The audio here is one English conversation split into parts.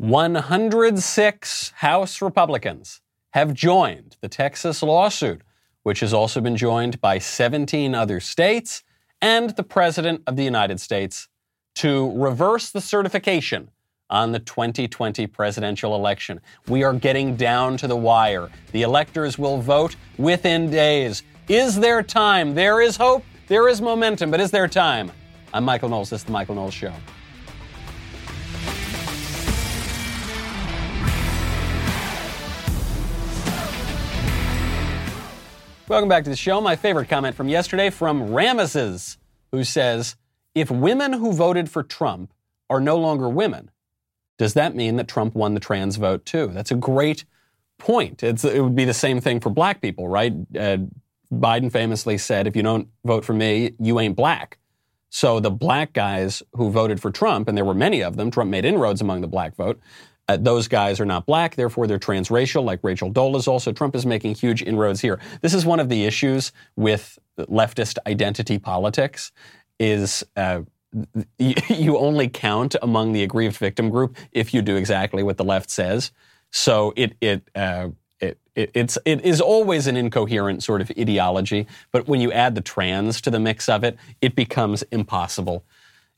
106 House Republicans have joined the Texas lawsuit, which has also been joined by 17 other states and the President of the United States to reverse the certification on the 2020 presidential election. We are getting down to the wire. The electors will vote within days. Is there time? There is hope. There is momentum, but is there time? I'm Michael Knowles. This is The Michael Knowles Show. Welcome back to the show. My favorite comment from yesterday from Ramesses, who says, If women who voted for Trump are no longer women, does that mean that Trump won the trans vote too? That's a great point. It's, it would be the same thing for black people, right? Uh, Biden famously said, if you don't vote for me, you ain't black. So the black guys who voted for Trump, and there were many of them, Trump made inroads among the black vote, uh, those guys are not black, therefore they're transracial, like Rachel Dolezal. So Trump is making huge inroads here. This is one of the issues with leftist identity politics. Is uh, you only count among the aggrieved victim group if you do exactly what the left says. So it it. Uh, it, it, it's it is always an incoherent sort of ideology, but when you add the trans to the mix of it, it becomes impossible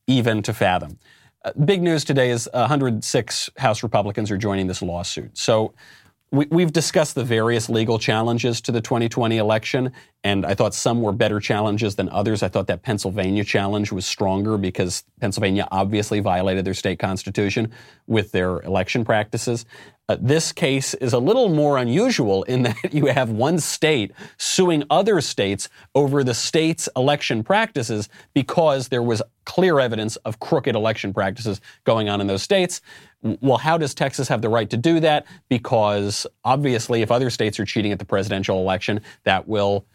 even to fathom. Uh, big news today is 106 House Republicans are joining this lawsuit. So we, have discussed the various legal challenges to the 2020 election, and I thought some were better challenges than others. I thought that Pennsylvania challenge was stronger because Pennsylvania obviously violated their state constitution with their election practices. Uh, this case is a little more unusual in that you have one state suing other states over the state's election practices because there was clear evidence of crooked election practices going on in those states. Well, how does Texas have the right to do that? Because obviously, if other states are cheating at the presidential election, that will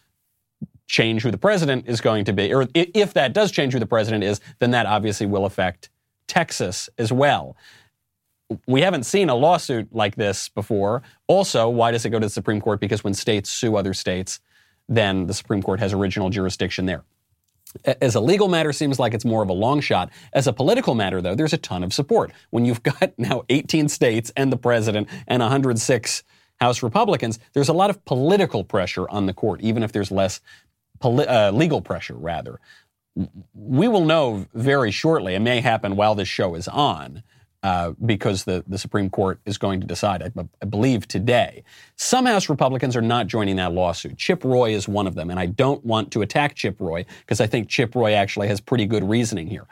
change who the president is going to be. Or if that does change who the president is, then that obviously will affect Texas as well we haven't seen a lawsuit like this before. Also, why does it go to the Supreme Court? Because when states sue other states, then the Supreme Court has original jurisdiction there. As a legal matter, seems like it's more of a long shot. As a political matter, though, there's a ton of support. When you've got now 18 states and the president and 106 House Republicans, there's a lot of political pressure on the court, even if there's less poli- uh, legal pressure, rather. We will know very shortly. It may happen while this show is on uh, because the, the Supreme Court is going to decide, I, I, believe, today. Some House Republicans are not joining that lawsuit. Chip Roy is one of them, and I don't want to attack Chip Roy because I think Chip Roy actually has pretty good reasoning here.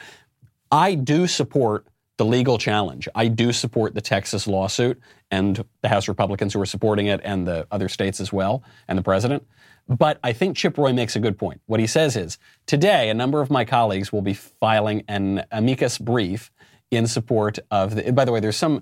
I do support the legal challenge. I do support the Texas lawsuit and the House Republicans who are supporting it and the other states as well, and the president. But I think Chip Roy makes a good point. What he says is today, a number of my colleagues will be filing an amicus brief in support of the. By the way, there's some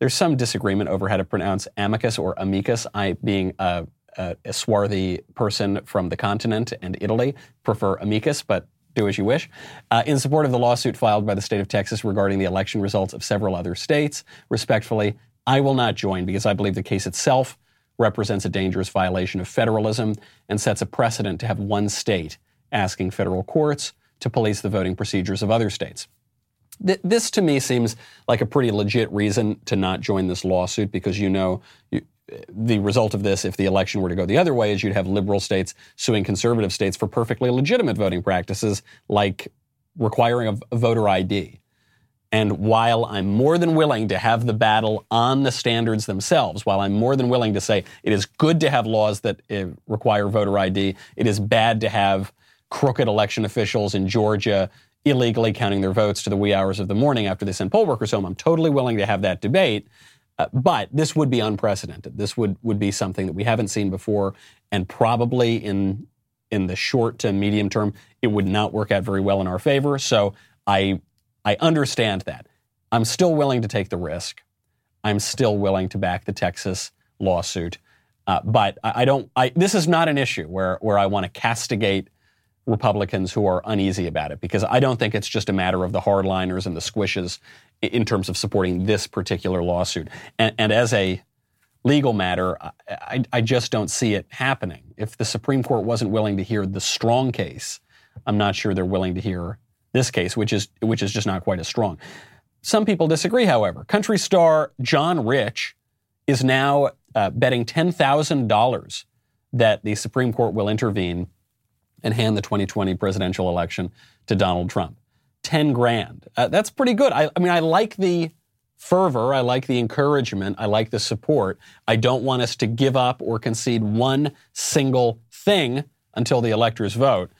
there's some disagreement over how to pronounce amicus or amicus. I, being a, a, a swarthy person from the continent and Italy, prefer amicus, but do as you wish. Uh, in support of the lawsuit filed by the state of Texas regarding the election results of several other states, respectfully, I will not join because I believe the case itself represents a dangerous violation of federalism and sets a precedent to have one state asking federal courts to police the voting procedures of other states. Th- this to me seems like a pretty legit reason to not join this lawsuit because you know you, the result of this, if the election were to go the other way, is you'd have liberal states suing conservative states for perfectly legitimate voting practices like requiring a, a voter ID. And while I'm more than willing to have the battle on the standards themselves, while I'm more than willing to say it is good to have laws that uh, require voter ID, it is bad to have crooked election officials in Georgia illegally counting their votes to the wee hours of the morning after they send poll workers home. I'm totally willing to have that debate. Uh, but this would be unprecedented. This would, would be something that we haven't seen before, and probably in in the short to medium term, it would not work out very well in our favor. So I I understand that. I'm still willing to take the risk. I'm still willing to back the Texas lawsuit. Uh, but I, I don't. I, this is not an issue where where I want to castigate Republicans who are uneasy about it because I don't think it's just a matter of the hardliners and the squishes in terms of supporting this particular lawsuit. And, and as a legal matter, I, I, just don't see it happening. If the Supreme Court wasn't willing to hear the strong case, I'm not sure they're willing to hear this case, which is which is just not quite as strong. Some people disagree, however. Country star John Rich is now uh, betting $10,000 that the Supreme Court will intervene and hand the 2020 presidential election to Donald Trump. 10 grand. Uh, that's pretty good. I, I mean, I like the fervor. I like the encouragement. I like the support. I don't want us to give up or concede one single thing until the electors vote.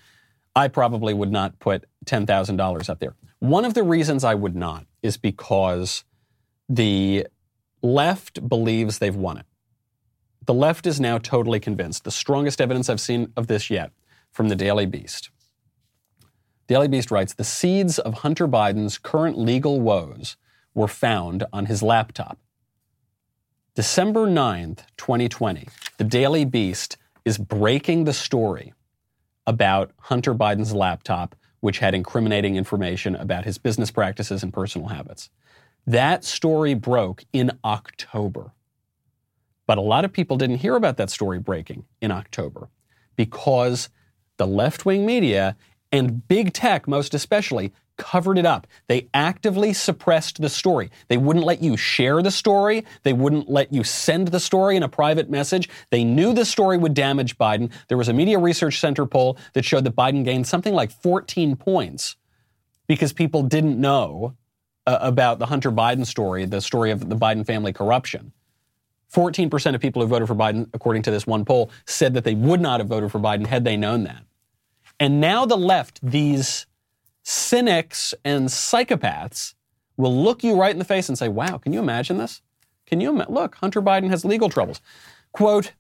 I probably would not put $10,000 up there. One of the reasons I would not is because the left believes they've won it. The left is now totally convinced. The strongest evidence I've seen of this yet from the Daily Beast. Daily Beast writes The seeds of Hunter Biden's current legal woes were found on his laptop. December 9th, 2020, the Daily Beast is breaking the story about Hunter Biden's laptop, which had incriminating information about his business practices and personal habits. That story broke in October. But a lot of people didn't hear about that story breaking in October because the left wing media and big tech, most especially, covered it up. They actively suppressed the story. They wouldn't let you share the story. They wouldn't let you send the story in a private message. They knew the story would damage Biden. There was a Media Research Center poll that showed that Biden gained something like 14 points because people didn't know uh, about the Hunter Biden story, the story of the Biden family corruption. 14% of people who voted for Biden, according to this one poll, said that they would not have voted for Biden had they known that. And now the left, these cynics and psychopaths, will look you right in the face and say, wow, can you imagine this? Can you ima- look, Hunter Biden has legal troubles. Quote,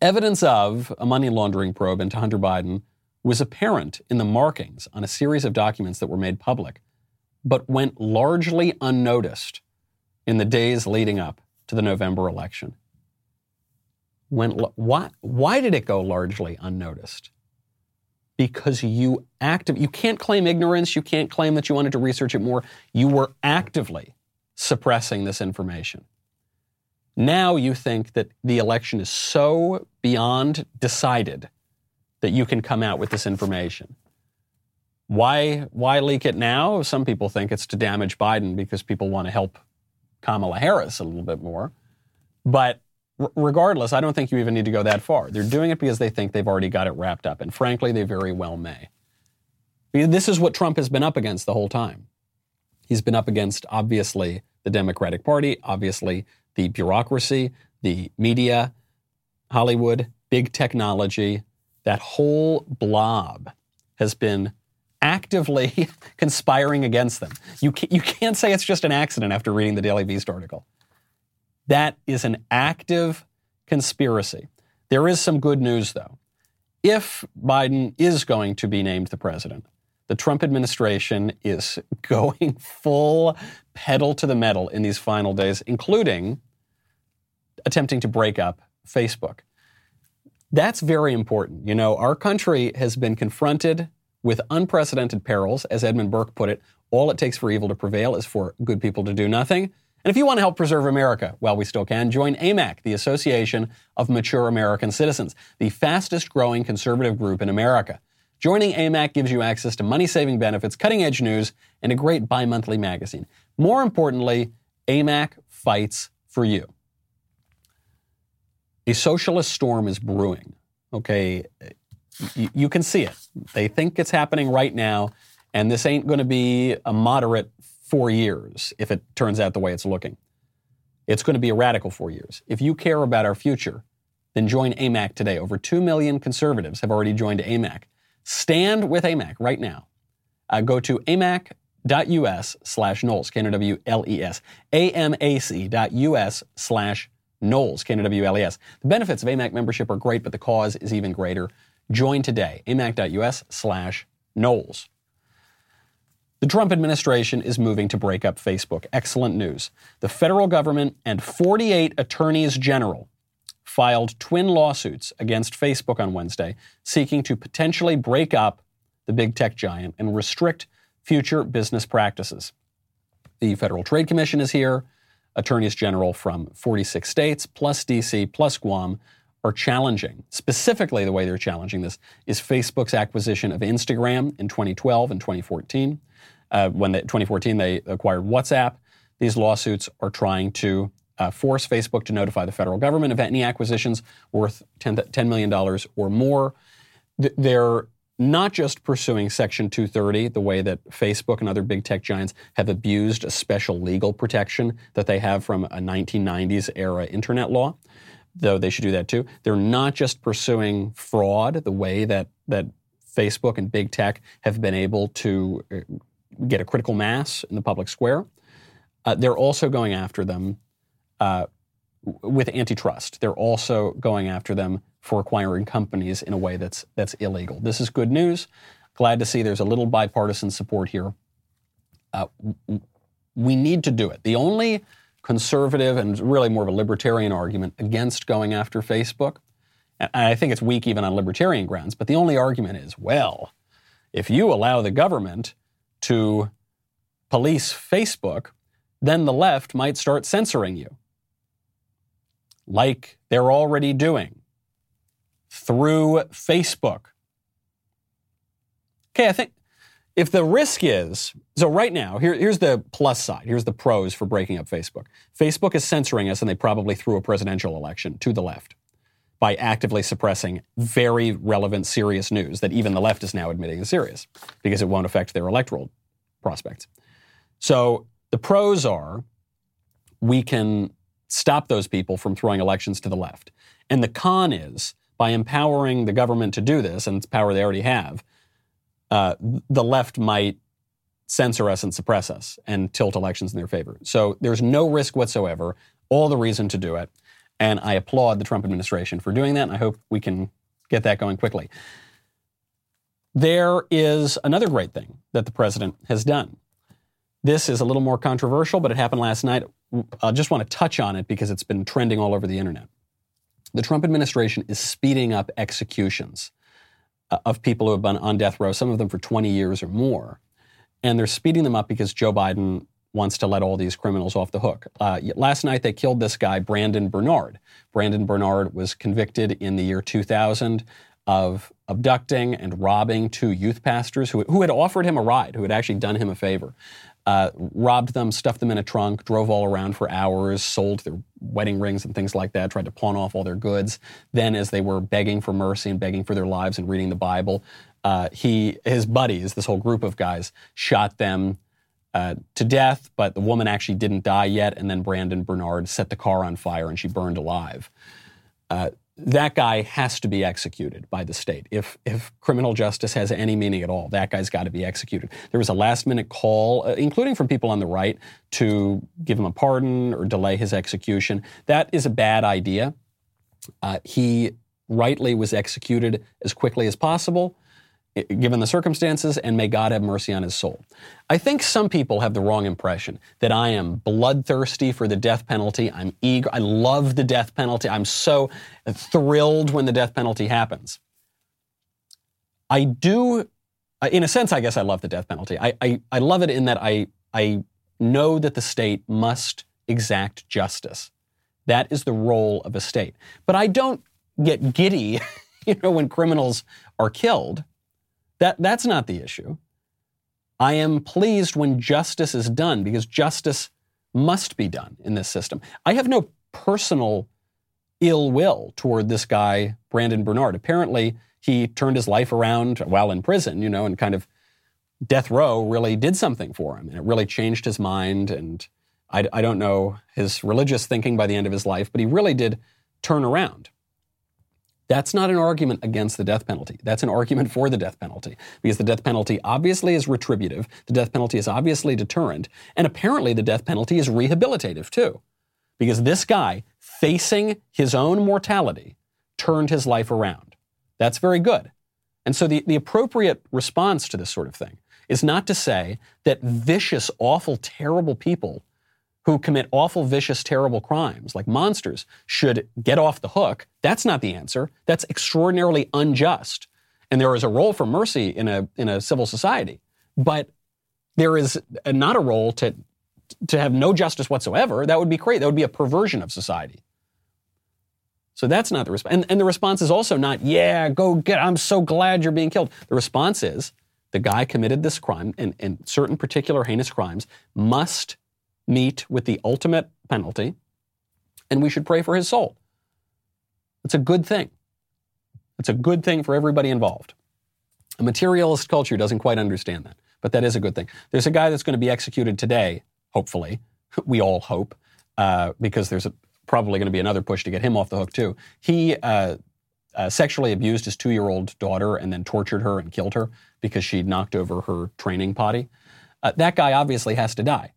evidence of a money laundering probe into Hunter Biden was apparent in the markings on a series of documents that were made public, but went largely unnoticed in the days leading up to the November election. When, why, why did it go largely unnoticed? Because you active, you can't claim ignorance, you can't claim that you wanted to research it more. You were actively suppressing this information. Now you think that the election is so beyond decided that you can come out with this information. Why, why leak it now? Some people think it's to damage Biden because people want to help Kamala Harris a little bit more. But r- regardless, I don't think you even need to go that far. They're doing it because they think they've already got it wrapped up. And frankly, they very well may. This is what Trump has been up against the whole time. He's been up against, obviously, the Democratic Party, obviously, the bureaucracy, the media, Hollywood, big technology. That whole blob has been actively conspiring against them. You you can't say it's just an accident after reading the Daily Beast article. That is an active conspiracy. There is some good news, though. If Biden is going to be named the president, the Trump administration is going full pedal to the metal in these final days, including attempting to break up Facebook. That's very important. You know, our country has been confronted with unprecedented perils, as Edmund Burke put it, all it takes for evil to prevail is for good people to do nothing. And if you want to help preserve America while we still can, join AMAC, the Association of Mature American Citizens, the fastest growing conservative group in America. Joining AMAC gives you access to money saving benefits, cutting edge news, and a great bi monthly magazine. More importantly, AMAC fights for you. A socialist storm is brewing. Okay, you, can see it. They think it's happening right now, and this ain't going to be a moderate four years if it turns out the way it's looking. It's going to be a radical four years. If you care about our future, then join AMAC today. Over 2 million conservatives have already joined AMAC. Stand with AMAC right now. Uh, go to amac.us slash Knowles, K-N-O-W-L-E-S, A-M-A-C dot U-S slash Knowles, K-N-O-W-L-E-S. The benefits of AMAC membership are great, but the cause is even greater. Join today, amac.us slash Knowles. The Trump administration is moving to break up Facebook. Excellent news. The federal government and 48 attorneys general filed twin lawsuits against Facebook on Wednesday, seeking to potentially break up the big tech giant and restrict future business practices. The Federal Trade Commission is here. Attorneys general from 46 states, plus DC, plus Guam, are challenging. Specifically, the way they're challenging this is Facebook's acquisition of Instagram in 2012 and 2014, Uh, when they, 2014 they acquired WhatsApp. These lawsuits are trying to uh, force Facebook to notify the federal government of any acquisitions worth $10, $10 million or more. They're not just pursuing Section 230, the way that Facebook and other big tech giants have abused a special legal protection that they have from a 1990s era internet law, though they should do that too. They're not just pursuing fraud, the way that, that Facebook and big tech have been able to uh, get a critical mass in the public square. Uh, they're also going after them uh, with antitrust. They're also going after them for acquiring companies in a way that's that's illegal. This is good news. Glad to see there's a little bipartisan support here. Uh, we need to do it. The only conservative and really more of a libertarian argument against going after Facebook, and I think it's weak even on libertarian grounds, but the only argument is, well, if you allow the government to police Facebook, then the left might start censoring you, like they're already doing through Facebook. Okay, I think if the risk is so right now, here, here's the plus side. Here's the pros for breaking up Facebook. Facebook is censoring us, and they probably threw a presidential election to the left by actively suppressing very relevant, serious news that even the left is now admitting is serious because it won't affect their electoral prospects. So the pros are we can stop those people from throwing elections to the left. And the con is by empowering the government to do this, and it's power they already have, uh, the left might censor us and suppress us and tilt elections in their favor. So there's no risk whatsoever, all the reason to do it. And I applaud the Trump administration for doing that, and I hope we can get that going quickly. There is another great thing that the president has done. This is a little more controversial, but it happened last night. I just want to touch on it because it's been trending all over the internet the Trump administration is speeding up executions of people who have been on death row, some of them for 20 years or more. And they're speeding them up because Joe Biden wants to let all these criminals off the hook. Uh, last night, they killed this guy, Brandon Bernard. Brandon Bernard was convicted in the year 2000 of abducting and robbing two youth pastors who, who had offered him a ride, who had actually done him a favor uh, robbed them, stuffed them in a trunk, drove all around for hours, sold their wedding rings and things like that, tried to pawn off all their goods. Then, as they were begging for mercy and begging for their lives and reading the Bible, uh, he, his buddies, this whole group of guys, shot them uh, to death, but the woman actually didn't die yet. And then Brandon Bernard set the car on fire and she burned alive. That guy has to be executed by the state. If, if criminal justice has any meaning at all, that guy's got to be executed. There was a last minute call, uh, including from people on the right, to give him a pardon or delay his execution. That is a bad idea. Uh, he rightly was executed as quickly as possible given the circumstances, and may God have mercy on his soul. I think some people have the wrong impression that I am bloodthirsty for the death penalty. I'm eager. I love the death penalty. I'm so thrilled when the death penalty happens. I do, in a sense, I guess I love the death penalty. I, I, I love it in that I, I know that the state must exact justice. That is the role of a state. But I don't get giddy, you know, when criminals are killed. That, that's not the issue. I am pleased when justice is done because justice must be done in this system. I have no personal ill will toward this guy, Brandon Bernard. Apparently, he turned his life around while in prison, you know, and kind of death row really did something for him. And it really changed his mind. And I, I don't know his religious thinking by the end of his life, but he really did turn around. That's not an argument against the death penalty. That's an argument for the death penalty because the death penalty obviously is retributive, the death penalty is obviously deterrent, and apparently the death penalty is rehabilitative too. Because this guy, facing his own mortality, turned his life around. That's very good. And so the, the appropriate response to this sort of thing is not to say that vicious, awful, terrible people who commit awful, vicious, terrible crimes like monsters should get off the hook. That's not the answer. That's extraordinarily unjust. And there is a role for mercy in a, in a civil society. But there is a, not a role to, to have no justice whatsoever. That would be great. That would be a perversion of society. So that's not the response. And, and the response is also not, yeah, go get, I'm so glad you're being killed. The response is, the guy committed this crime and, and certain particular heinous crimes must meet with the ultimate penalty, and we should pray for his soul. It's a good thing. It's a good thing for everybody involved. A materialist culture doesn't quite understand that, but that is a good thing. There's a guy that's going to be executed today, hopefully. We all hope, uh, because there's a, probably going to be another push to get him off the hook, too. He uh, uh, sexually abused his two year old daughter and then tortured her and killed her because she knocked over her training potty. Uh, that guy obviously has to die.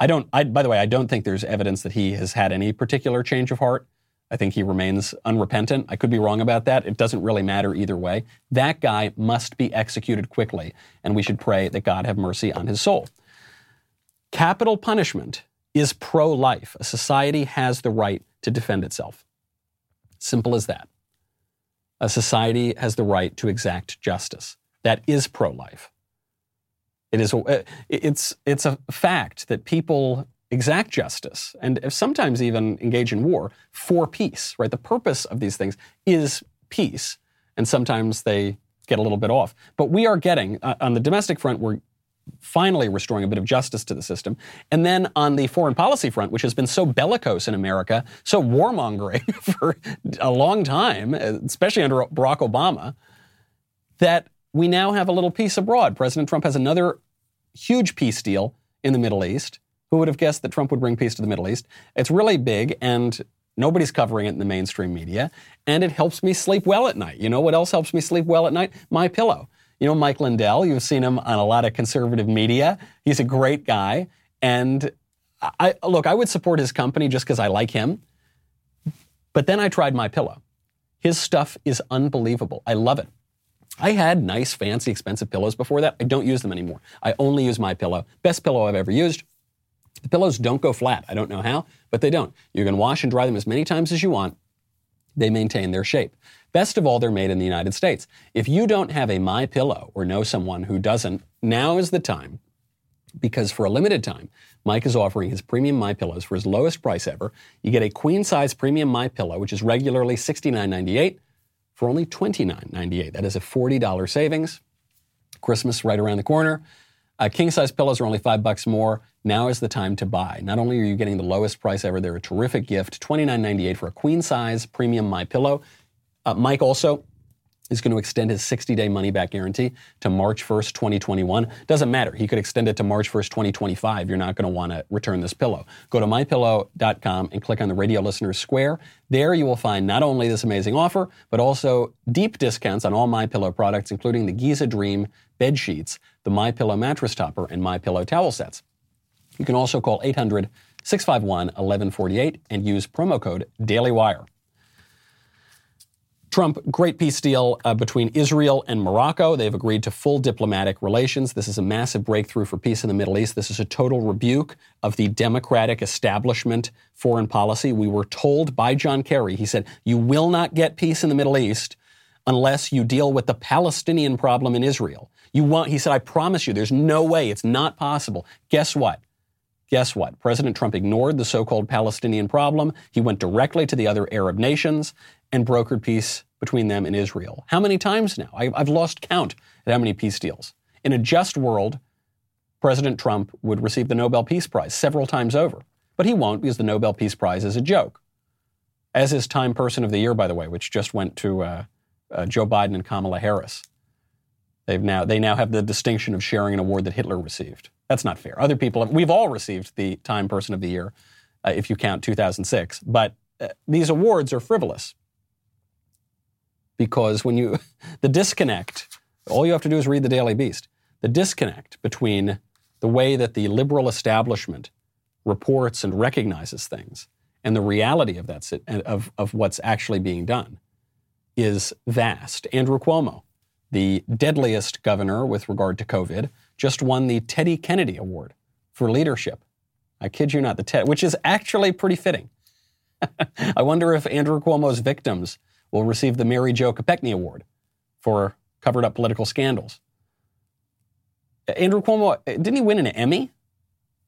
I don't, I, by the way, I don't think there's evidence that he has had any particular change of heart. I think he remains unrepentant. I could be wrong about that. It doesn't really matter either way. That guy must be executed quickly, and we should pray that God have mercy on his soul. Capital punishment is pro life. A society has the right to defend itself. Simple as that a society has the right to exact justice. That is pro life. It is, uh, it's, it's a fact that people exact justice and sometimes even engage in war for peace, right? The purpose of these things is peace, and sometimes they get a little bit off. But we are getting, uh, on the domestic front, we're finally restoring a bit of justice to the system. And then on the foreign policy front, which has been so bellicose in America, so warmongering for a long time, especially under Barack Obama, that we now have a little peace abroad. President Trump has another huge peace deal in the Middle East. Who would have guessed that Trump would bring peace to the Middle East? It's really big, and nobody's covering it in the mainstream media, and it helps me sleep well at night. You know what else helps me sleep well at night? My pillow. You know Mike Lindell. You've seen him on a lot of conservative media. He's a great guy. And I look, I would support his company just because I like him. But then I tried my pillow. His stuff is unbelievable. I love it. I had nice, fancy, expensive pillows before that. I don't use them anymore. I only use my pillow. Best pillow I've ever used. The pillows don't go flat. I don't know how, but they don't. You can wash and dry them as many times as you want. They maintain their shape. Best of all, they're made in the United States. If you don't have a My Pillow or know someone who doesn't, now is the time because for a limited time, Mike is offering his premium My Pillows for his lowest price ever. You get a queen size premium My Pillow, which is regularly $69.98 for only $29.98. That is a $40 savings. Christmas right around the corner. Uh, king size pillows are only five bucks more. Now is the time to buy. Not only are you getting the lowest price ever, they're a terrific gift. $29.98 for a queen size premium My Pillow. Uh, Mike also is going to extend his 60 day money back guarantee to March 1st, 2021. Doesn't matter. He could extend it to March 1st, 2025. You're not going to want to return this pillow. Go to mypillow.com and click on the radio listeners square. There you will find not only this amazing offer, but also deep discounts on all My Pillow products, including the Giza Dream bed sheets, the My Pillow mattress topper, and My Pillow towel sets. You can also call 800 651 1148 and use promo code DailyWire. Trump, great peace deal uh, between Israel and Morocco. They've agreed to full diplomatic relations. This is a massive breakthrough for peace in the Middle East. This is a total rebuke of the democratic establishment foreign policy. We were told by John Kerry, he said, you will not get peace in the Middle East unless you deal with the Palestinian problem in Israel. You want, he said, I promise you, there's no way, it's not possible. Guess what? Guess what? President Trump ignored the so called Palestinian problem. He went directly to the other Arab nations and brokered peace between them and Israel. How many times now? I, have lost count at how many peace deals. In a just world, President Trump would receive the Nobel Peace Prize several times over. But he won't because the Nobel Peace Prize is a joke. As is Time Person of the Year, by the way, which just went to uh, uh, Joe Biden and Kamala Harris. They've now, they now have the distinction of sharing an award that Hitler received. That's not fair. Other people, have, we've all received the Time Person of the Year, uh, if you count 2006. But uh, these awards are frivolous because when you, the disconnect, all you have to do is read the Daily Beast. The disconnect between the way that the liberal establishment reports and recognizes things and the reality of that of, of what's actually being done is vast. Andrew Cuomo, the deadliest governor with regard to COVID, just won the Teddy Kennedy Award for leadership. I kid you not, the TED, which is actually pretty fitting. I wonder if Andrew Cuomo's victims will receive the Mary Jo Kopechne Award for covered up political scandals. Andrew Cuomo, eh, didn't he win an Emmy? He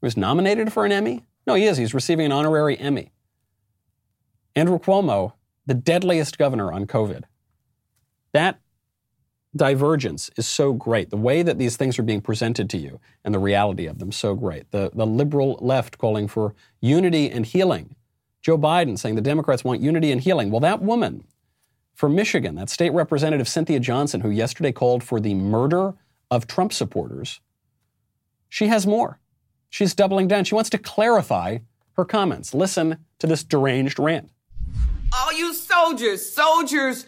was nominated for an Emmy? No, he is. He's receiving an honorary Emmy. Andrew Cuomo, the deadliest governor on COVID. That divergence is so great. The way that these things are being presented to you and the reality of them, so great. The, the liberal left calling for unity and healing. Joe Biden saying the Democrats want unity and healing. Well, that woman from Michigan, that state representative Cynthia Johnson, who yesterday called for the murder of Trump supporters, she has more. She's doubling down. She wants to clarify her comments. Listen to this deranged rant. All you soldiers, soldiers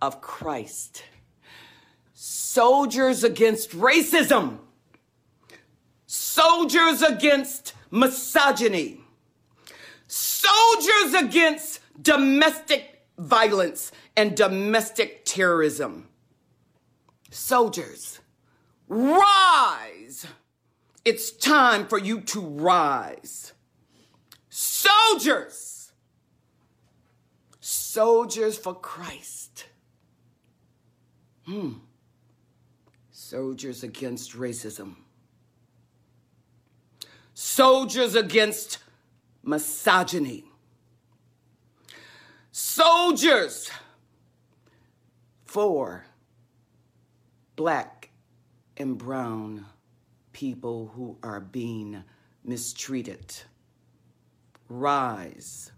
of Christ soldiers against racism, soldiers against misogyny, soldiers against domestic violence and domestic terrorism. Soldiers, rise! It's time for you to rise. Soldiers! Soldiers for Christ. Hmm. Soldiers against racism. Soldiers against misogyny. Soldiers for black and brown people who are being mistreated. Rise.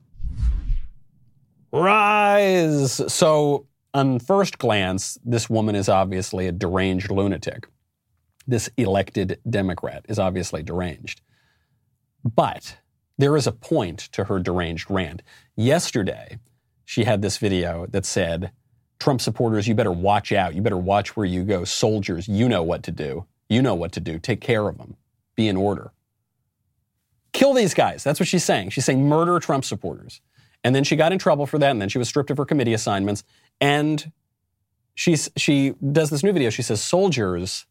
Rise. So on first glance, this woman is obviously a deranged lunatic. This elected Democrat is obviously deranged. But there is a point to her deranged rant. Yesterday, she had this video that said, Trump supporters, you better watch out. You better watch where you go. Soldiers, you know what to do. You know what to do. Take care of them. Be in order. Kill these guys. That's what she's saying. She's saying murder Trump supporters. And then she got in trouble for that, and then she was stripped of her committee assignments. And she's, she does this new video. She says, Soldiers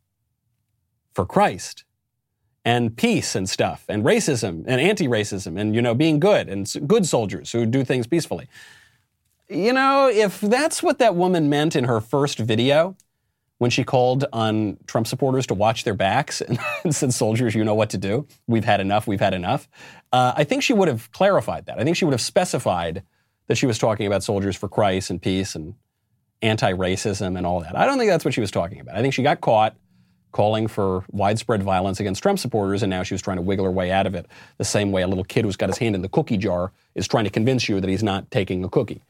for Christ and peace and stuff and racism and anti-racism and you know being good and good soldiers who do things peacefully. You know, if that's what that woman meant in her first video when she called on Trump supporters to watch their backs and, said, "Soldiers, you know what to do. We've had enough. We've had enough." Uh, I think she would have clarified that. I think she would have specified that she was talking about soldiers for Christ and peace and anti-racism and all that. I don't think that's what she was talking about. I think she got caught calling for widespread violence against Trump supporters, and now she was trying to wiggle her way out of it the same way a little kid who's got his hand in the cookie jar is trying to convince you that he's not taking a cookie.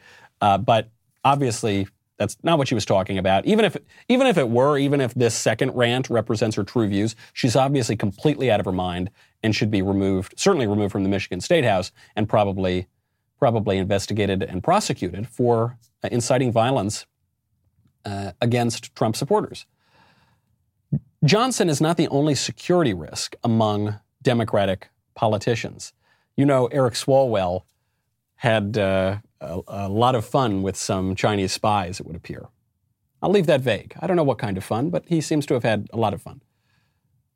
Uh, but obviously, that's not what she was talking about. Even if, even if it were, even if this second rant represents her true views, she's obviously completely out of her mind and should be removed, certainly removed from the Michigan State House, and probably, probably investigated and prosecuted for uh, inciting violence uh, against Trump supporters. Johnson is not the only security risk among Democratic politicians. You know, Eric Swalwell had uh, a, a, lot of fun with some Chinese spies, it would appear. I'll leave that vague. I don't know what kind of fun, but he seems to have had a lot of fun.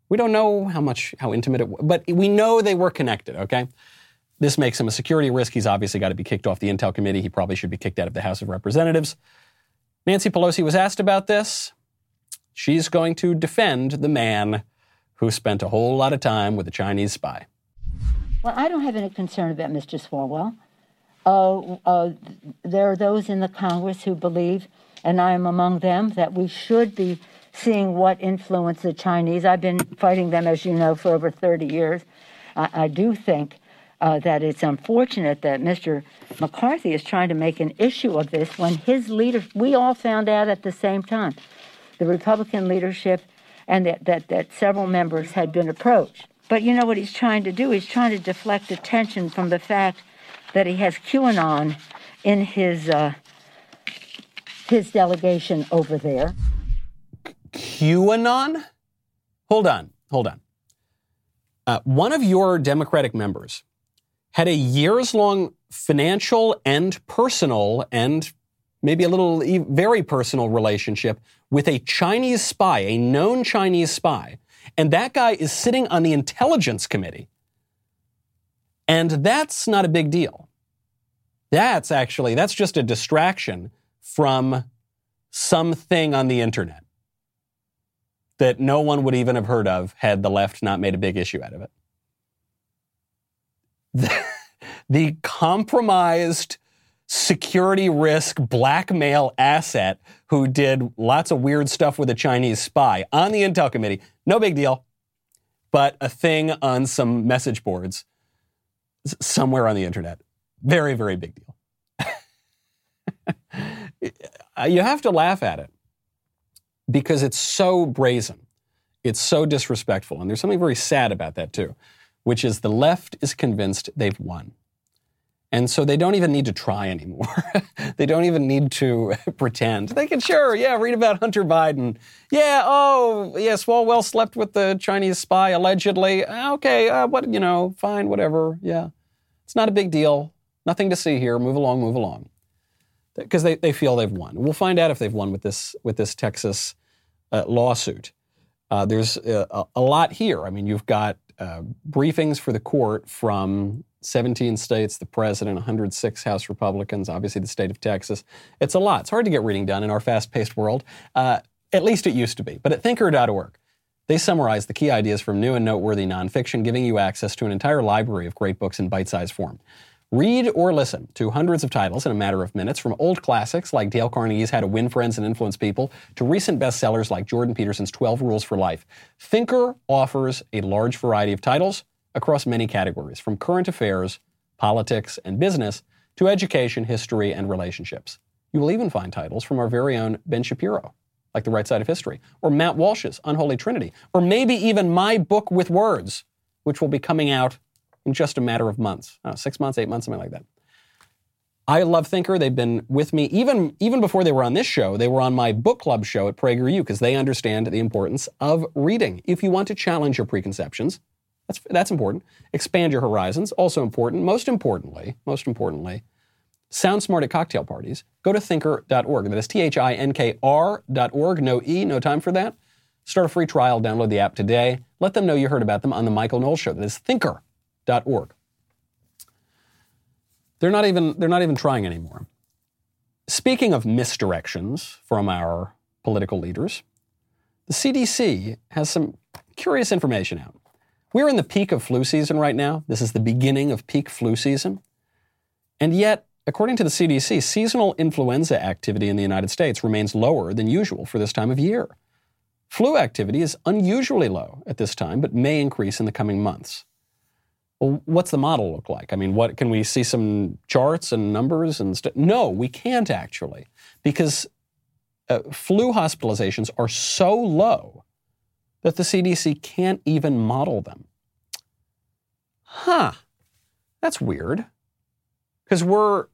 We don't know how much, how intimate it was, but we know they were connected, okay? This makes him a security risk. He's obviously got to be kicked off the Intel Committee. He probably should be kicked out of the House of Representatives. Nancy Pelosi was asked about this. She's going to defend the man who spent a whole lot of time with a Chinese spy. Well, I don't have any concern about Mr. Swalwell. Uh, uh, there are those in the Congress who believe, and I am among them, that we should be seeing what influence the Chinese. I've been fighting them, as you know, for over 30 years. I, I do think uh, that it's unfortunate that Mr. McCarthy is trying to make an issue of this when his leader, we all found out at the same time, the Republican leadership and that, that, that several members had been approached. But you know what he's trying to do? He's trying to deflect attention from the fact that he has QAnon in his uh, his delegation over there. QAnon? Hold on, hold on. Uh, one of your Democratic members had a years long financial and personal and maybe a little very personal relationship with a Chinese spy, a known Chinese spy. And that guy is sitting on the intelligence committee. And that's not a big deal. That's actually, that's just a distraction from something on the internet that no one would even have heard of had the left not made a big issue out of it. The, the compromised security risk blackmail asset who did lots of weird stuff with a Chinese spy on the Intel committee. No big deal. But a thing on some message boards somewhere on the internet. Very, very big deal. you have to laugh at it because it's so brazen. It's so disrespectful. And there's something very sad about that, too, which is the left is convinced they've won. And so they don't even need to try anymore. they don't even need to pretend. They can, sure, yeah, read about Hunter Biden. Yeah, oh, yeah, Swalwell slept with the Chinese spy allegedly. Okay, uh, what, you know, fine, whatever. Yeah. It's not a big deal. Nothing to see here. Move along, move along. Because they, they feel they've won. We'll find out if they've won with this, with this Texas uh, lawsuit. Uh, there's uh, a, a, lot here. I mean, you've got uh, briefings for the court from 17 states, the president, 106 House Republicans, obviously the state of Texas. It's a lot. It's hard to get reading done in our fast paced world. Uh, at least it used to be. But at thinkr.org, they summarize the key ideas from new and noteworthy nonfiction, giving you access to an entire library of great books in bite sized form. Read or listen to hundreds of titles in a matter of minutes, from old classics like Dale Carnegie's How to Win Friends and Influence People to recent bestsellers like Jordan Peterson's 12 Rules for Life. Thinkr offers a large variety of titles across many categories, from current affairs, politics, and business to education, history, and relationships. You will even find titles from our very own Ben Shapiro, like The Right Side of History, or Matt Walsh's Unholy Trinity, or maybe even my book with words, which will be coming out in just a matter of months, know, six months, eight months, something like that. I love Thinkr. They've been with me even even before they were on this show. They were on my book club show at PragerU because they understand the importance of reading. If you want to challenge your preconceptions, that's that's important. Expand your horizons, also important. Most importantly, most importantly, sound smart at cocktail parties. Go to thinkr.org. That is T H I N K R.org. No E, no time for that. Start a free trial. Download the app today. Let them know you heard about them on the Michael Knowles Show. That is Thinkr org. They're not even they're not even trying anymore. Speaking of misdirections from our political leaders, the CDC has some curious information out. We're in the peak of flu season right now. This is the beginning of peak flu season. And yet, according to the CDC, seasonal influenza activity in the United States remains lower than usual for this time of year. Flu activity is unusually low at this time, but may increase in the coming months. Well, what's the model look like? I mean, what can we see some charts and numbers and stuff? No, we can't actually, because uh, flu hospitalizations are so low that the CDC can't even model them. Huh? That's weird. Because we're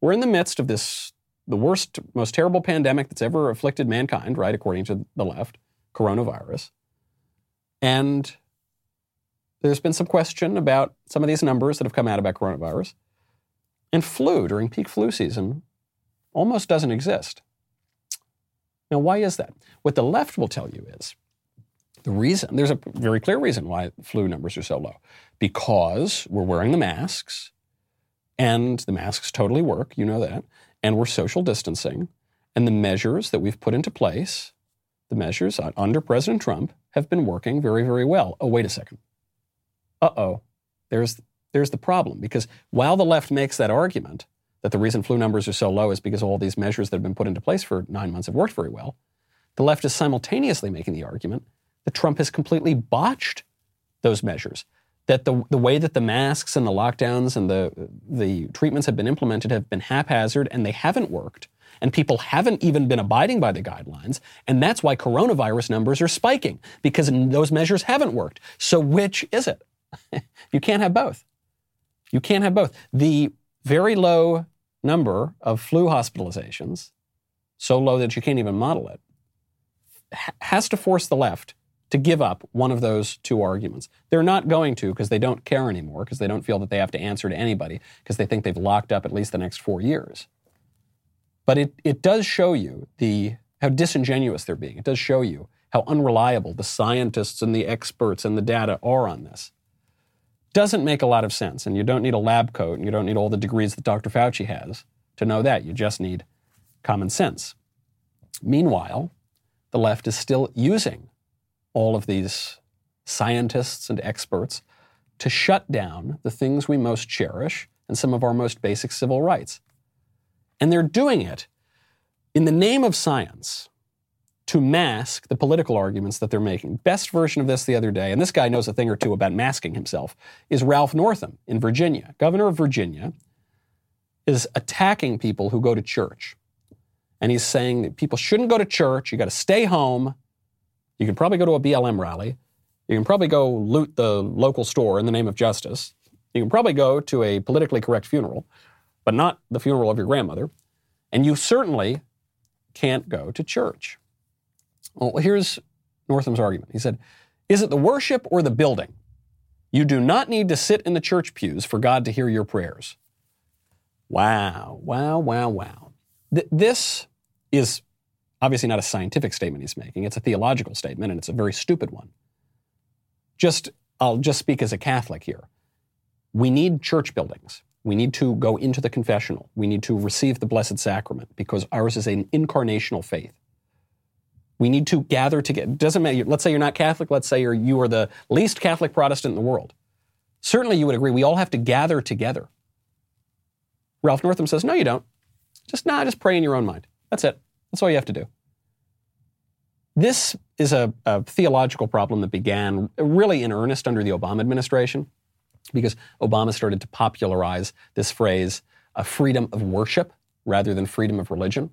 we're in the midst of this the worst, most terrible pandemic that's ever afflicted mankind, right? According to the left, coronavirus, and there's been some question about some of these numbers that have come out about coronavirus. And flu during peak flu season almost doesn't exist. Now, why is that? What the left will tell you is the reason, there's a very clear reason why flu numbers are so low. Because we're wearing the masks, and the masks totally work, you know that, and we're social distancing, and the measures that we've put into place, the measures under President Trump, have been working very, very well. Oh, wait a second uh oh, there's, there's the problem. Because while the left makes that argument that the reason flu numbers are so low is because all these measures that have been put into place for nine months have worked very well, the left is simultaneously making the argument that Trump has completely botched those measures. That the, the way that the masks and the lockdowns and the, the treatments have been implemented have been haphazard and they haven't worked and people haven't even been abiding by the guidelines. And that's why coronavirus numbers are spiking because those measures haven't worked. So which is it? you can't have both. You can't have both. The very low number of flu hospitalizations, so low that you can't even model it, has to force the left to give up one of those two arguments. They're not going to because they don't care anymore, because they don't feel that they have to answer to anybody, because they think they've locked up at least the next four years. But it, it does show you the how disingenuous they're being. It does show you how unreliable the scientists and the experts and the data are on this doesn't make a lot of sense. And you don't need a lab coat and you don't need all the degrees that Dr. Fauci has to know that. You just need common sense. Meanwhile, the left is still using all of these scientists and experts to shut down the things we most cherish and some of our most basic civil rights. And they're doing it in the name of science to mask the political arguments that they're making. Best version of this the other day, and this guy knows a thing or two about masking himself, is Ralph Northam in Virginia. Governor of Virginia is attacking people who go to church. And he's saying that people shouldn't go to church, you got to stay home. You can probably go to a BLM rally. You can probably go loot the local store in the name of justice. You can probably go to a politically correct funeral, but not the funeral of your grandmother. And you certainly can't go to church. Well, here's Northam's argument. He said, Is it the worship or the building? You do not need to sit in the church pews for God to hear your prayers. Wow, wow, wow, wow. Th- this is obviously not a scientific statement he's making. It's a theological statement, and it's a very stupid one. Just, I'll just speak as a Catholic here. We need church buildings. We need to go into the confessional. We need to receive the Blessed Sacrament because ours is an incarnational faith. We need to gather together. Doesn't matter. Let's say you're not Catholic. Let's say you're, you are the least Catholic Protestant in the world. Certainly, you would agree. We all have to gather together. Ralph Northam says, no, you don't. Just nah, just pray in your own mind. That's it. That's all you have to do. This is a, a theological problem that began really in earnest under the Obama administration because Obama started to popularize this phrase, a freedom of worship rather than freedom of religion.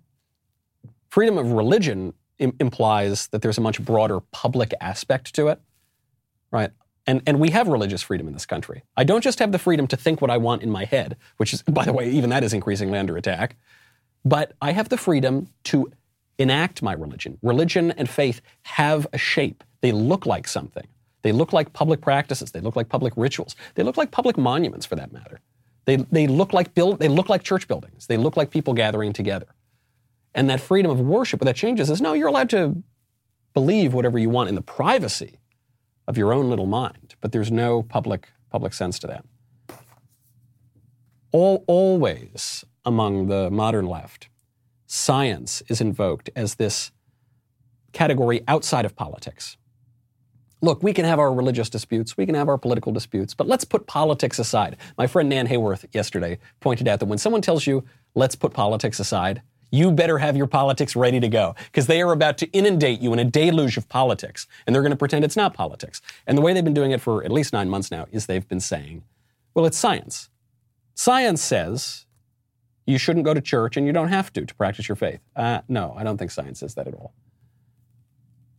Freedom of religion Im- implies that there's a much broader public aspect to it, right? And, and we have religious freedom in this country. I don't just have the freedom to think what I want in my head, which is, by the way, even that is increasingly under attack, but I have the freedom to enact my religion. Religion and faith have a shape, they look like something. They look like public practices. They look like public rituals. They look like public monuments, for that matter. They, they, look like build, they look like church buildings. They look like people gathering together. And that freedom of worship, what that changes is no, you're allowed to believe whatever you want in the privacy of your own little mind, but there's no public, public sense to that. All, always among the modern left, science is invoked as this category outside of politics. Look, we can have our religious disputes, we can have our political disputes, but let's put politics aside. My friend Nan Hayworth yesterday pointed out that when someone tells you, let's put politics aside, you better have your politics ready to go because they are about to inundate you in a deluge of politics and they're going to pretend it's not politics. And the way they've been doing it for at least nine months now is they've been saying, well, it's science. Science says you shouldn't go to church and you don't have to to practice your faith. Uh, no, I don't think science says that at all.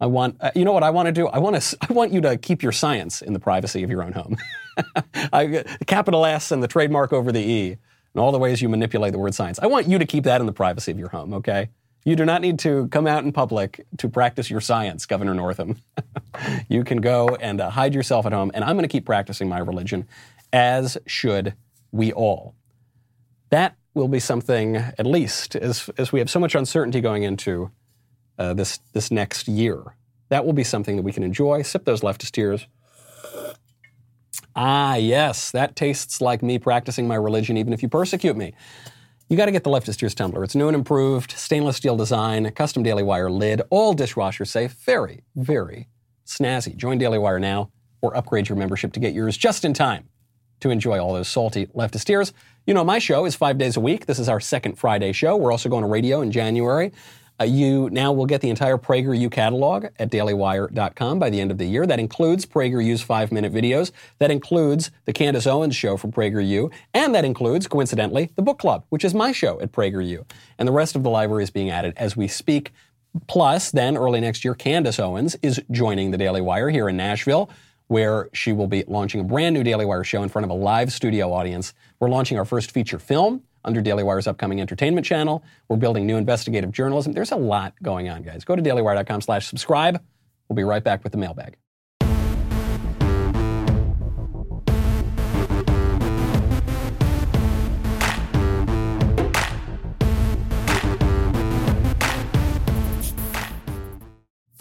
I want, uh, you know what I want to do? I want to, I want you to keep your science in the privacy of your own home. I, capital S and the trademark over the E and all the ways you manipulate the word science. I want you to keep that in the privacy of your home, okay? You do not need to come out in public to practice your science, Governor Northam. you can go and uh, hide yourself at home, and I'm going to keep practicing my religion, as should we all. That will be something, at least, as, as we have so much uncertainty going into uh, this, this next year. That will be something that we can enjoy. Sip those leftist tears Ah, yes, that tastes like me practicing my religion even if you persecute me. You got to get the Leftist Tears tumbler. It's new and improved, stainless steel design, custom Daily Wire lid, all dishwasher safe. Very, very snazzy. Join Daily Wire now or upgrade your membership to get yours just in time to enjoy all those salty leftist tears. You know, my show is five days a week. This is our second Friday show. We're also going to radio in January. Uh, you now will get the entire PragerU catalog at dailywire.com by the end of the year. That includes PragerU's five minute videos. That includes the Candace Owens show from PragerU. And that includes, coincidentally, the book club, which is my show at PragerU. And the rest of the library is being added as we speak. Plus, then early next year, Candace Owens is joining the Daily Wire here in Nashville where she will be launching a brand new Daily Wire show in front of a live studio audience. We're launching our first feature film under Daily Wire's upcoming entertainment channel. We're building new investigative journalism. There's a lot going on, guys. Go to dailywire.com slash subscribe. We'll be right back with the mailbag.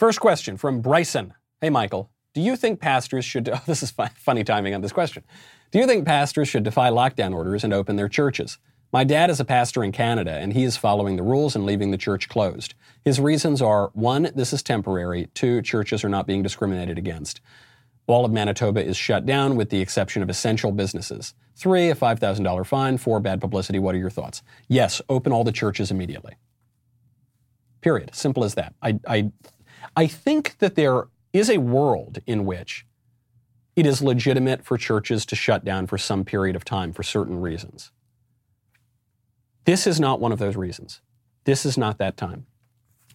First question from Bryson. Hey, Michael. Do you think pastors should, oh, this is funny timing on this question. Do you think pastors should defy lockdown orders and open their churches? My dad is a pastor in Canada, and he is following the rules and leaving the church closed. His reasons are one, this is temporary, two, churches are not being discriminated against. All of Manitoba is shut down with the exception of essential businesses. Three, a $5,000 fine. Four, bad publicity. What are your thoughts? Yes, open all the churches immediately. Period. Simple as that. I, I, I think that there is a world in which it is legitimate for churches to shut down for some period of time for certain reasons. This is not one of those reasons. This is not that time.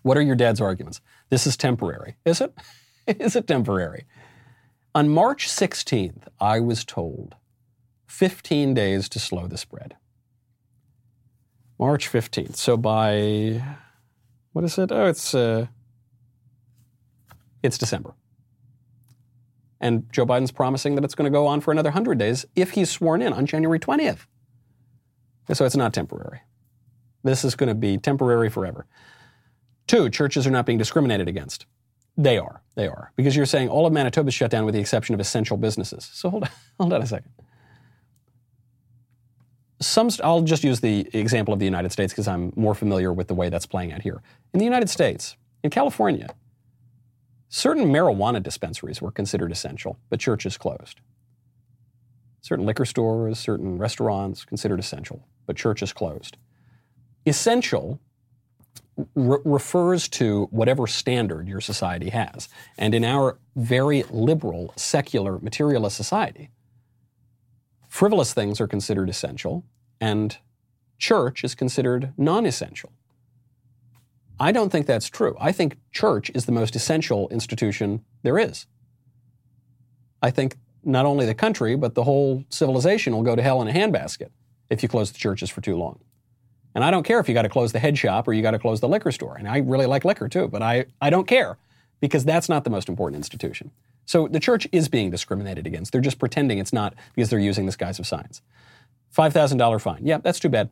What are your dad's arguments? This is temporary. Is it? is it temporary? On March 16th, I was told 15 days to slow the spread. March 15th. So by, what is it? Oh, it's, uh, it's December. And Joe Biden's promising that it's going to go on for another 100 days if he's sworn in on January 20th. So it's not temporary. This is going to be temporary forever. Two, churches are not being discriminated against. They are. They are. Because you're saying all of Manitoba is shut down with the exception of essential businesses. So hold on, hold on a second. Some, I'll just use the example of the United States because I'm more familiar with the way that's playing out here. In the United States, in California, certain marijuana dispensaries were considered essential, but churches closed. Certain liquor stores, certain restaurants considered essential, but churches closed. Essential re- refers to whatever standard your society has. And in our very liberal, secular, materialist society, frivolous things are considered essential, and church is considered non essential. I don't think that's true. I think church is the most essential institution there is. I think not only the country, but the whole civilization will go to hell in a handbasket if you close the churches for too long. And I don't care if you got to close the head shop or you got to close the liquor store. And I really like liquor too, but I, I don't care because that's not the most important institution. So the church is being discriminated against. They're just pretending it's not because they're using this guise of science. $5,000 fine. Yeah, that's too bad.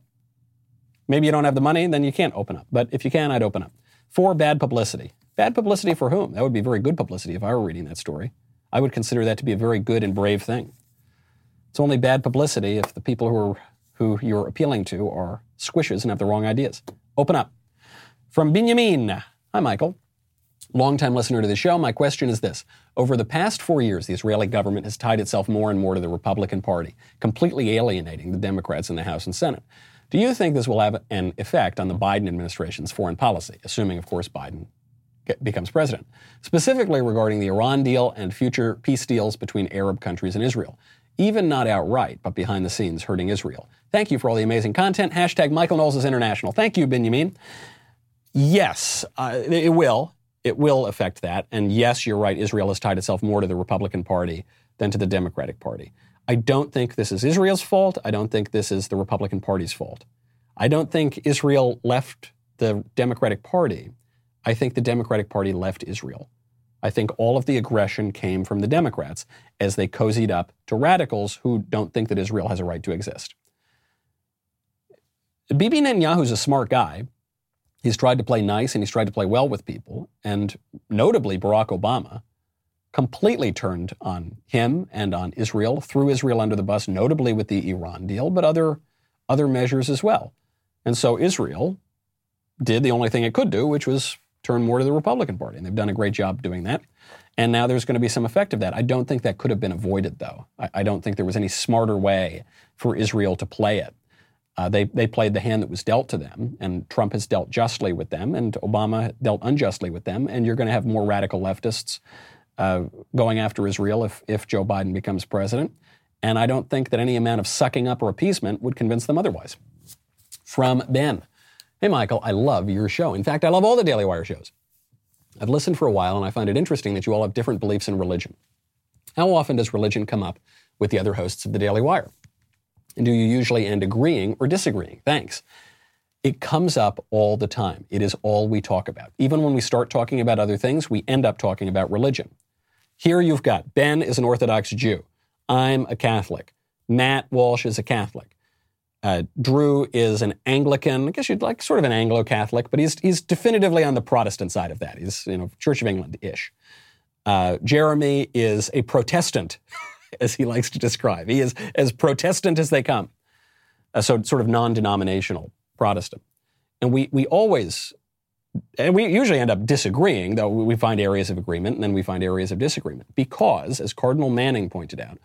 Maybe you don't have the money, then you can't open up. But if you can, I'd open up. Four, bad publicity. Bad publicity for whom? That would be very good publicity if I were reading that story. I would consider that to be a very good and brave thing. It's only bad publicity if the people who are who you're appealing to are squishes and have the wrong ideas. Open up. From Benjamin. Hi, Michael. Longtime listener to the show, my question is this. Over the past four years, the Israeli government has tied itself more and more to the Republican Party, completely alienating the Democrats in the House and Senate. Do you think this will have an effect on the Biden administration's foreign policy, assuming, of course, Biden becomes president, specifically regarding the Iran deal and future peace deals between Arab countries and Israel? Even not outright, but behind the scenes hurting Israel. Thank you for all the amazing content. Hashtag Michael Knowles is international. Thank you, Benjamin. Yes, uh, it will. It will affect that. And yes, you're right. Israel has tied itself more to the Republican Party than to the Democratic Party. I don't think this is Israel's fault. I don't think this is the Republican Party's fault. I don't think Israel left the Democratic Party. I think the Democratic Party left Israel. I think all of the aggression came from the Democrats as they cozied up to radicals who don't think that Israel has a right to exist. Bibi Netanyahu's a smart guy. He's tried to play nice and he's tried to play well with people. And notably, Barack Obama completely turned on him and on Israel, threw Israel under the bus, notably with the Iran deal, but other, other measures as well. And so Israel did the only thing it could do, which was turn more to the Republican Party. And they've done a great job doing that. And now there's going to be some effect of that. I don't think that could have been avoided, though. I, I don't think there was any smarter way for Israel to play it. Uh, they, they played the hand that was dealt to them, and Trump has dealt justly with them, and Obama dealt unjustly with them, and you're going to have more radical leftists uh, going after Israel if, if Joe Biden becomes president. And I don't think that any amount of sucking up or appeasement would convince them otherwise. From Ben Hey, Michael, I love your show. In fact, I love all the Daily Wire shows. I've listened for a while, and I find it interesting that you all have different beliefs in religion. How often does religion come up with the other hosts of the Daily Wire? And do you usually end agreeing or disagreeing? Thanks. It comes up all the time. It is all we talk about. Even when we start talking about other things, we end up talking about religion. Here you've got Ben is an Orthodox Jew. I'm a Catholic. Matt Walsh is a Catholic. Uh, Drew is an Anglican. I guess you'd like sort of an Anglo Catholic, but he's he's definitively on the Protestant side of that. He's you know Church of England ish. Uh, Jeremy is a Protestant, as he likes to describe. He is as Protestant as they come. Uh, so sort of non-denominational Protestant. And we we always and we usually end up disagreeing, though we find areas of agreement and then we find areas of disagreement. Because, as Cardinal Manning pointed out,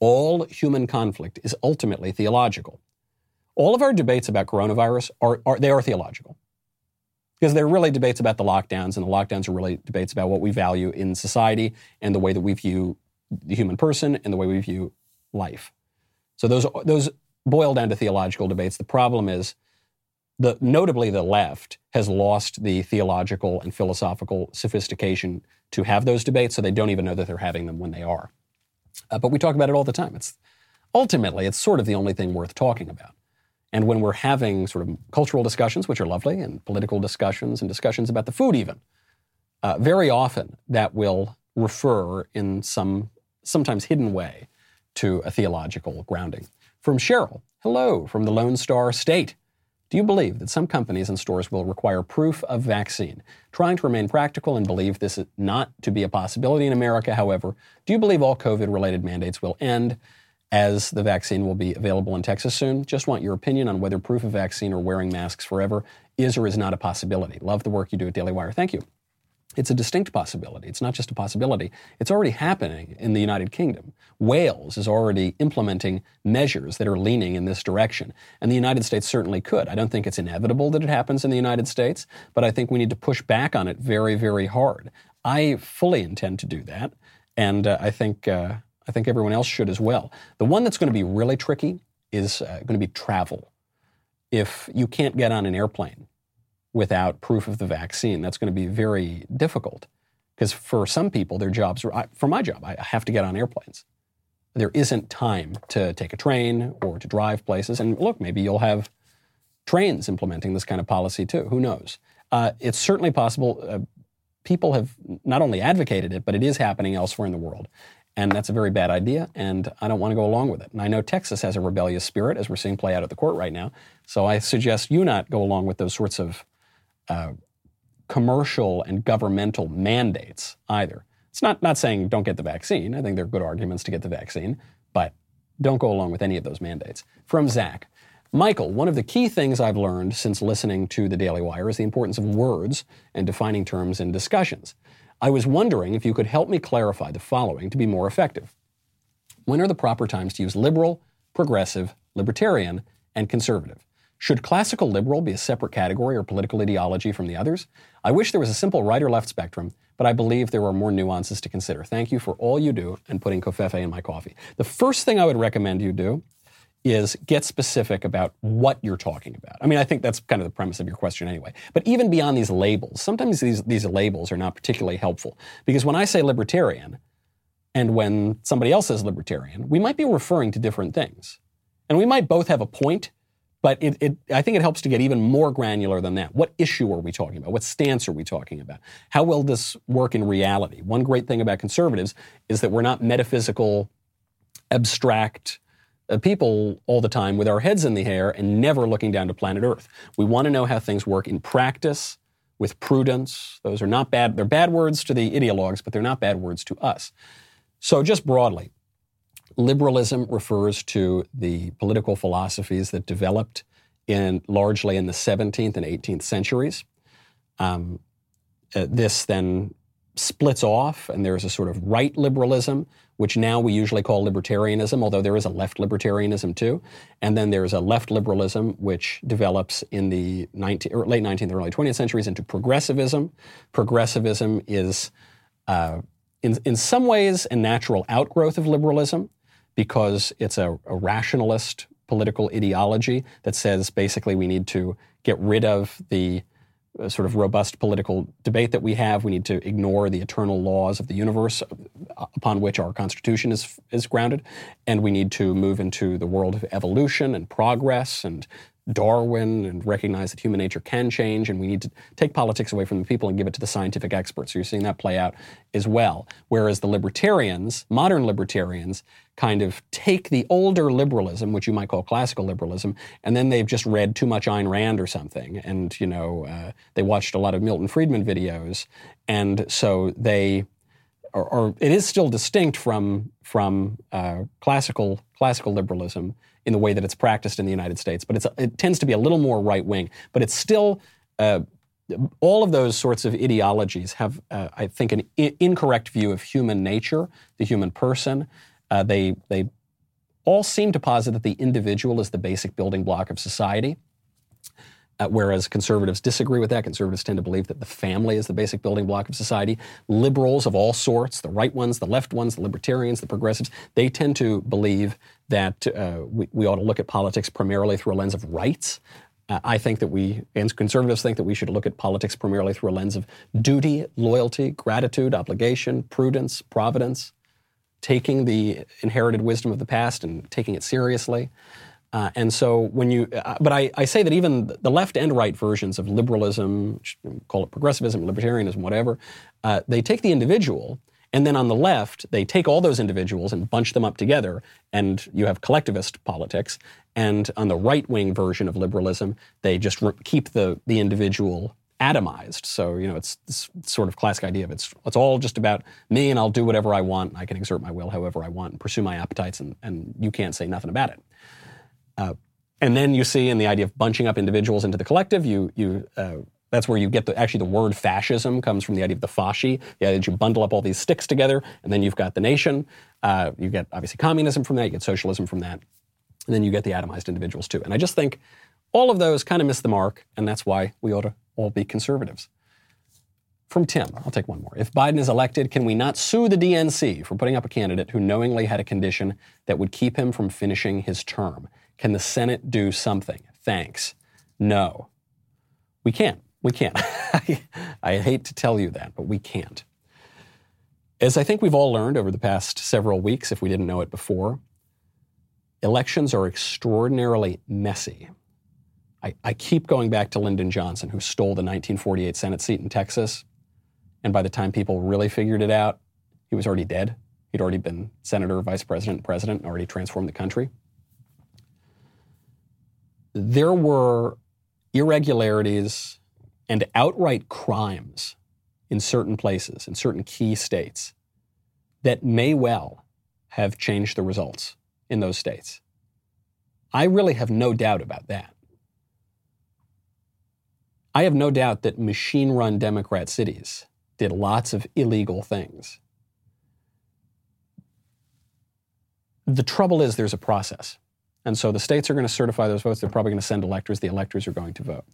all human conflict is ultimately theological. All of our debates about coronavirus are, are they are theological. Because they're really debates about the lockdowns, and the lockdowns are really debates about what we value in society and the way that we view the human person and the way we view life. So those those boil down to theological debates. The problem is the notably the left has lost the theological and philosophical sophistication to have those debates, so they don't even know that they're having them when they are. Uh, but we talk about it all the time. It's ultimately it's sort of the only thing worth talking about. And when we're having sort of cultural discussions, which are lovely, and political discussions and discussions about the food, even, uh, very often that will refer in some sometimes hidden way to a theological grounding. From Cheryl, hello from the Lone Star State. Do you believe that some companies and stores will require proof of vaccine? Trying to remain practical and believe this is not to be a possibility in America, however, do you believe all COVID related mandates will end as the vaccine will be available in Texas soon? Just want your opinion on whether proof of vaccine or wearing masks forever is or is not a possibility. Love the work you do at Daily Wire. Thank you. It's a distinct possibility. It's not just a possibility. It's already happening in the United Kingdom. Wales is already implementing measures that are leaning in this direction. And the United States certainly could. I don't think it's inevitable that it happens in the United States, but I think we need to push back on it very, very hard. I fully intend to do that. And uh, I think, uh, I think everyone else should as well. The one that's going to be really tricky is uh, going to be travel. If you can't get on an airplane without proof of the vaccine. That's going to be very difficult because for some people, their jobs, for my job, I have to get on airplanes. There isn't time to take a train or to drive places. And look, maybe you'll have trains implementing this kind of policy too. Who knows? Uh, it's certainly possible. Uh, people have not only advocated it, but it is happening elsewhere in the world. And that's a very bad idea, and I don't want to go along with it. And I know Texas has a rebellious spirit, as we're seeing play out at the court right now. So I suggest you not go along with those sorts of uh, commercial and governmental mandates either. It's not, not saying don't get the vaccine. I think there are good arguments to get the vaccine, but don't go along with any of those mandates. From Zach. Michael, one of the key things I've learned since listening to the Daily Wire is the importance of words and defining terms in discussions. I was wondering if you could help me clarify the following to be more effective. When are the proper times to use liberal, progressive, libertarian, and conservative? Should classical liberal be a separate category or political ideology from the others? I wish there was a simple right or left spectrum, but I believe there are more nuances to consider. Thank you for all you do and putting covfefe in my coffee. The first thing I would recommend you do is get specific about what you're talking about. I mean, I think that's kind of the premise of your question anyway. But even beyond these labels, sometimes these, these labels are not particularly helpful. Because when I say libertarian, and when somebody else says libertarian, we might be referring to different things. And we might both have a point, but it, it, I think it helps to get even more granular than that. What issue are we talking about? What stance are we talking about? How will this work in reality? One great thing about conservatives is that we're not metaphysical, abstract uh, people all the time with our heads in the air and never looking down to planet Earth. We want to know how things work in practice with prudence. Those are not bad, they're bad words to the ideologues, but they're not bad words to us. So, just broadly, Liberalism refers to the political philosophies that developed in largely in the 17th and 18th centuries. Um, uh, this then splits off, and there's a sort of right liberalism, which now we usually call libertarianism, although there is a left libertarianism too. And then there's a left liberalism, which develops in the 19, late 19th and early 20th centuries into progressivism. Progressivism is, uh, in, in some ways, a natural outgrowth of liberalism because it's a, a rationalist political ideology that says basically we need to get rid of the uh, sort of robust political debate that we have. We need to ignore the eternal laws of the universe uh, upon which our Constitution is, is grounded. And we need to move into the world of evolution and progress and Darwin and recognize that human nature can change, and we need to take politics away from the people and give it to the scientific experts. So you're seeing that play out as well. Whereas the libertarians, modern libertarians, kind of take the older liberalism, which you might call classical liberalism, and then they've just read too much Ayn Rand or something, and you know uh, they watched a lot of Milton Friedman videos, and so they. Or, or it is still distinct from from uh, classical classical liberalism in the way that it's practiced in the United States, but it tends to be a little more right wing. But it's still uh, all of those sorts of ideologies have, uh, I think, an I- incorrect view of human nature, the human person. Uh, they they all seem to posit that the individual is the basic building block of society. Uh, whereas conservatives disagree with that. Conservatives tend to believe that the family is the basic building block of society. Liberals of all sorts, the right ones, the left ones, the libertarians, the progressives, they tend to believe that uh, we, we, ought to look at politics primarily through a lens of rights. Uh, I think that we, and conservatives think that we should look at politics primarily through a lens of duty, loyalty, gratitude, obligation, prudence, providence, taking the inherited wisdom of the past and taking it seriously. Uh, and so when you, uh, but I, I, say that even the left and right versions of liberalism, call it progressivism, libertarianism, whatever, uh, they take the individual, and then on the left, they take all those individuals and bunch them up together, and you have collectivist politics. And on the right wing version of liberalism, they just re- keep the, the individual atomized. So, you know, it's this sort of classic idea of it's, it's all just about me and I'll do whatever I want. I can exert my will however I want and pursue my appetites, and, and you can't say nothing about it. Uh, and then you see in the idea of bunching up individuals into the collective, you, you, uh, that's where you get the, actually the word fascism comes from the idea of the fasci, the idea that you bundle up all these sticks together, and then you've got the nation. Uh, you get obviously communism from that, you get socialism from that, and then you get the atomized individuals too. And I just think all of those kind of miss the mark, and that's why we ought to all be conservatives. From Tim, I'll take one more. If Biden is elected, can we not sue the DNC for putting up a candidate who knowingly had a condition that would keep him from finishing his term? Can the Senate do something? Thanks. No. We can't. We can't. I hate to tell you that, but we can't. As I think we've all learned over the past several weeks, if we didn't know it before, elections are extraordinarily messy. I, I, keep going back to Lyndon Johnson, who stole the 1948 Senate seat in Texas. And by the time people really figured it out, he was already dead. He'd already been senator, vice president, president, and already transformed the country. There were irregularities and outright crimes in certain places, in certain key states, that may well have changed the results in those states. I really have no doubt about that. I have no doubt that machine run Democrat cities did lots of illegal things. The trouble is, there's a process. And so the states are going to certify those votes. They're probably going to send electors. The electors are going to vote.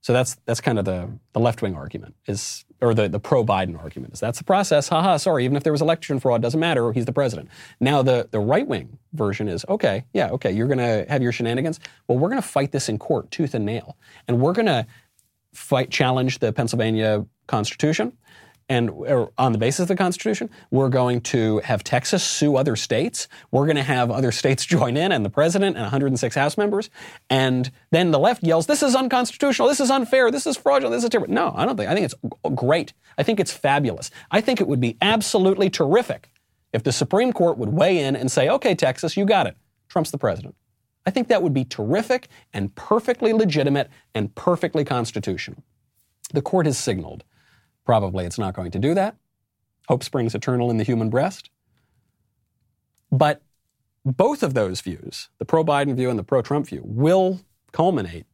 So that's that's kind of the, the left wing argument is or the, the pro Biden argument is that's the process. Haha, ha, sorry, even if there was election fraud, doesn't matter, he's the president. Now the, the right wing version is okay, yeah, okay, you're gonna have your shenanigans. Well, we're gonna fight this in court, tooth and nail. And we're gonna fight challenge the Pennsylvania Constitution and er, on the basis of the Constitution, we're going to have Texas sue other states. We're going to have other states join in, and the president and 106 House members. And then the left yells, "This is unconstitutional. This is unfair. This is fraudulent. This is terrible." No, I don't think. I think it's great. I think it's fabulous. I think it would be absolutely terrific if the Supreme Court would weigh in and say, "Okay, Texas, you got it. Trump's the president." I think that would be terrific and perfectly legitimate and perfectly constitutional. The court has signaled Probably it's not going to do that. Hope springs eternal in the human breast. But both of those views, the pro Biden view and the pro Trump view, will culminate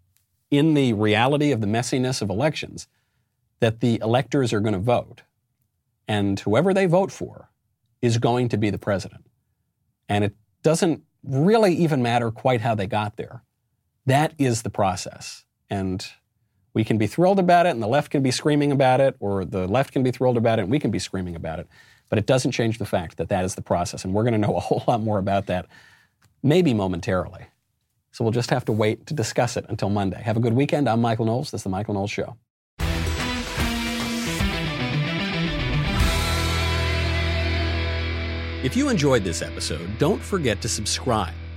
in the reality of the messiness of elections that the electors are going to vote. And whoever they vote for is going to be the president. And it doesn't really even matter quite how they got there. That is the process. And we can be thrilled about it and the left can be screaming about it, or the left can be thrilled about it and we can be screaming about it. But it doesn't change the fact that that is the process. And we're going to know a whole lot more about that, maybe momentarily. So we'll just have to wait to discuss it until Monday. Have a good weekend. I'm Michael Knowles. This is The Michael Knowles Show. If you enjoyed this episode, don't forget to subscribe.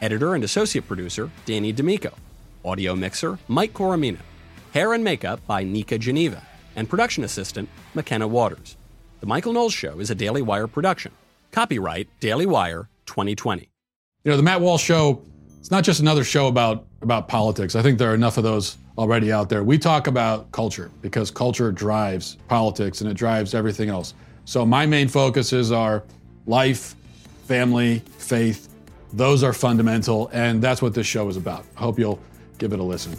Editor and associate producer Danny D'Amico. Audio mixer Mike Coromina. Hair and makeup by Nika Geneva. And production assistant, McKenna Waters. The Michael Knowles Show is a Daily Wire production. Copyright Daily Wire 2020. You know, the Matt Walsh Show, it's not just another show about, about politics. I think there are enough of those already out there. We talk about culture because culture drives politics and it drives everything else. So my main focuses are life, family, faith. Those are fundamental, and that's what this show is about. I hope you'll give it a listen.